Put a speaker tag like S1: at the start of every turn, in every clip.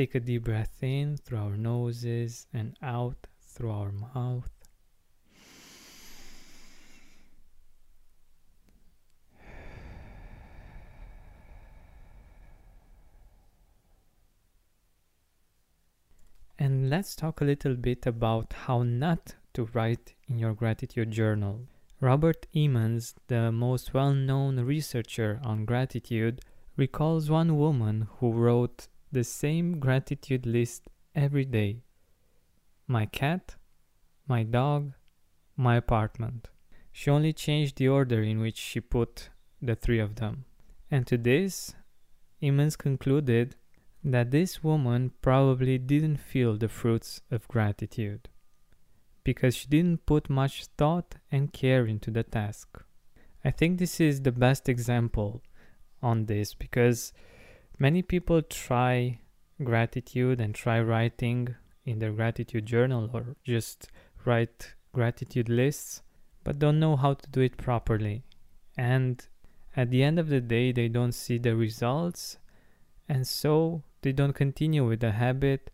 S1: Take a deep breath in through our noses and out through our mouth. And let's talk a little bit about how not to write in your gratitude journal. Robert Emmons, the most well known researcher on gratitude, recalls one woman who wrote the same gratitude list every day my cat, my dog, my apartment. She only changed the order in which she put the three of them. And to this, Emmons concluded that this woman probably didn't feel the fruits of gratitude because she didn't put much thought and care into the task. I think this is the best example on this because many people try gratitude and try writing in their gratitude journal or just write gratitude lists but don't know how to do it properly. And at the end of the day, they don't see the results, and so they don't continue with the habit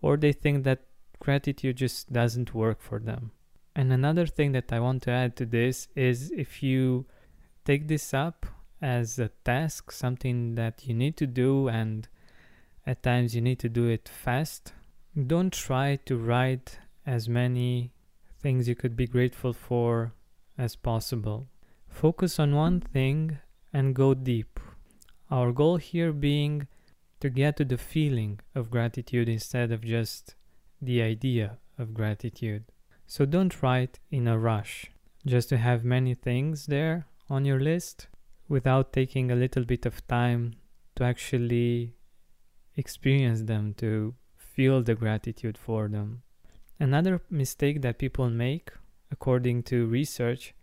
S1: or they think that gratitude just doesn't work for them. And another thing that I want to add to this is if you take this up as a task, something that you need to do, and at times you need to do it fast, don't try to write as many things you could be grateful for as possible. Focus on one thing and go deep. Our goal here being to get to the feeling of gratitude instead of just the idea of gratitude. So don't write in a rush, just to have many things there on your list without taking a little bit of time to actually experience them, to feel the gratitude for them. Another mistake that people make, according to research,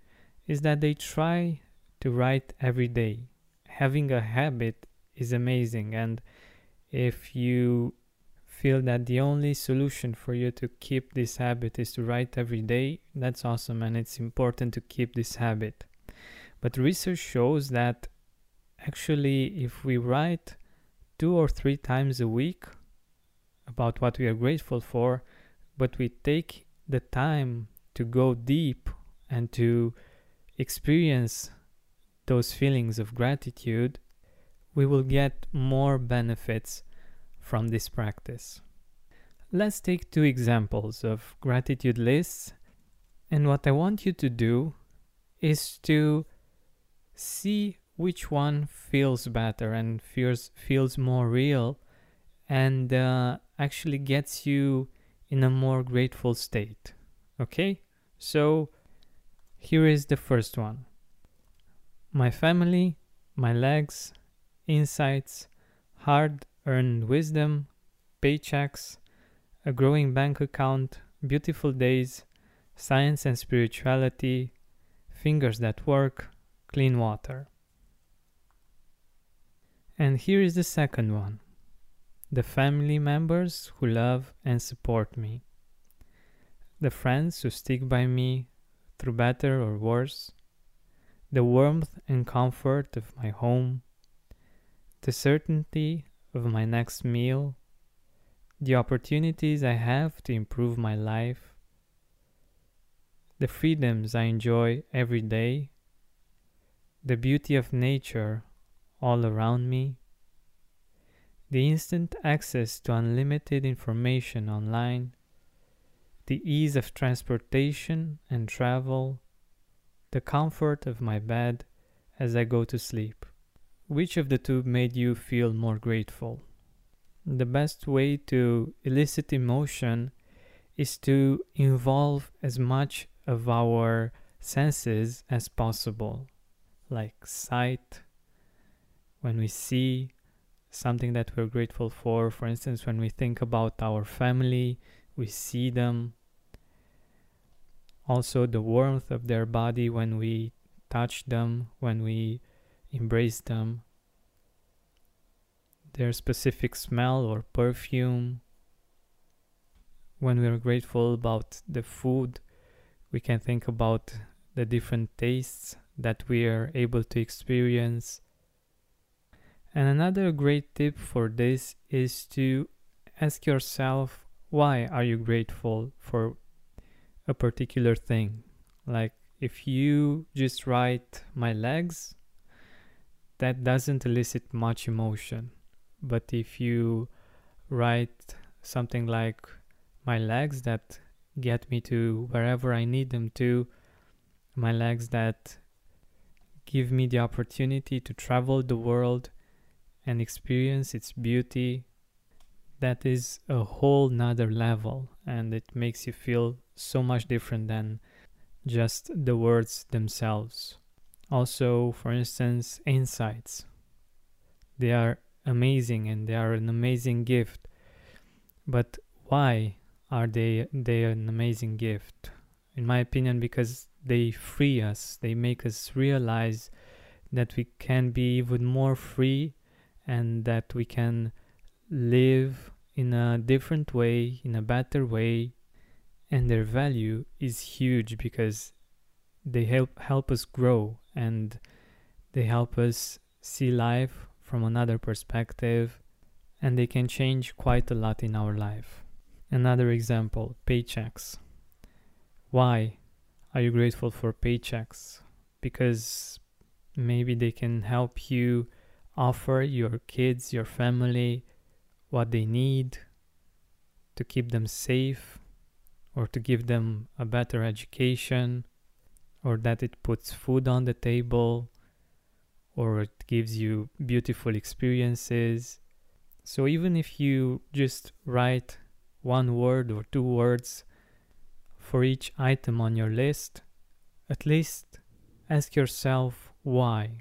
S1: is that they try to write every day. Having a habit is amazing and if you feel that the only solution for you to keep this habit is to write every day, that's awesome and it's important to keep this habit. But research shows that actually, if we write two or three times a week about what we are grateful for, but we take the time to go deep and to experience those feelings of gratitude, we will get more benefits from this practice. Let's take two examples of gratitude lists. And what I want you to do is to see which one feels better and feels, feels more real and uh, actually gets you in a more grateful state. Okay? So here is the first one my family, my legs, insights, hard earned wisdom, paychecks, a growing bank account, beautiful days, science and spirituality, fingers that work, clean water. And here is the second one. The family members who love and support me, the friends who stick by me through better or worse, the warmth and comfort of my home, the certainty of my next meal, the opportunities I have to improve my life, the freedoms I enjoy every day, the beauty of nature all around me, the instant access to unlimited information online, the ease of transportation and travel, the comfort of my bed as I go to sleep. Which of the two made you feel more grateful? The best way to elicit emotion is to involve as much of our senses as possible, like sight, when we see something that we're grateful for. For instance, when we think about our family, we see them. Also, the warmth of their body when we touch them, when we embrace them, their specific smell or perfume. When we are grateful about the food, we can think about the different tastes that we are able to experience. And another great tip for this is to ask yourself why are you grateful for a particular thing? Like if you just write my legs, that doesn't elicit much emotion. But if you write something like my legs that get me to wherever I need them to, my legs that give me the opportunity to travel the world and experience its beauty, that is a whole nother level and it makes you feel so much different than just the words themselves. Also, for instance, insights. They are amazing and they are an amazing gift. But why are they they an amazing gift? In my opinion, because they free us, they make us realize that we can be even more free and that we can live in a different way, in a better way, and their value is huge because they help help us grow and they help us see life from another perspective and they can change quite a lot in our life. Another example, paychecks. Why are you grateful for paychecks? Because maybe they can help you offer your kids, your family what they need to keep them safe or to give them a better education, or that it puts food on the table, or it gives you beautiful experiences. So even if you just write one word or two words for each item on your list, at least ask yourself why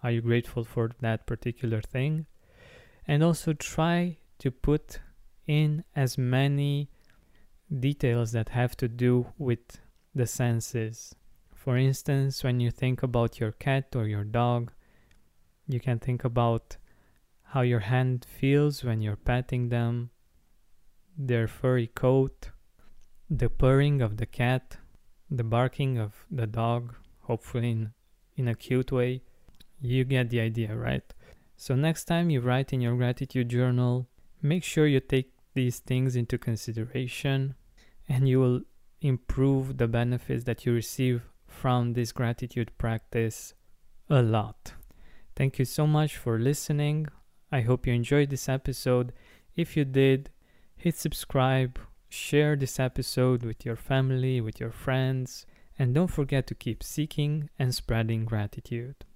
S1: are you grateful for that particular thing and also try to put in as many details that have to do with the senses. For instance, when you think about your cat or your dog, you can think about how your hand feels when you're patting them, their furry coat, the purring of the cat, the barking of the dog, hopefully in, in a cute way. You get the idea, right? So, next time you write in your gratitude journal, make sure you take these things into consideration and you will improve the benefits that you receive from this gratitude practice a lot. Thank you so much for listening. I hope you enjoyed this episode. If you did, hit subscribe, share this episode with your family, with your friends, and don't forget to keep seeking and spreading gratitude.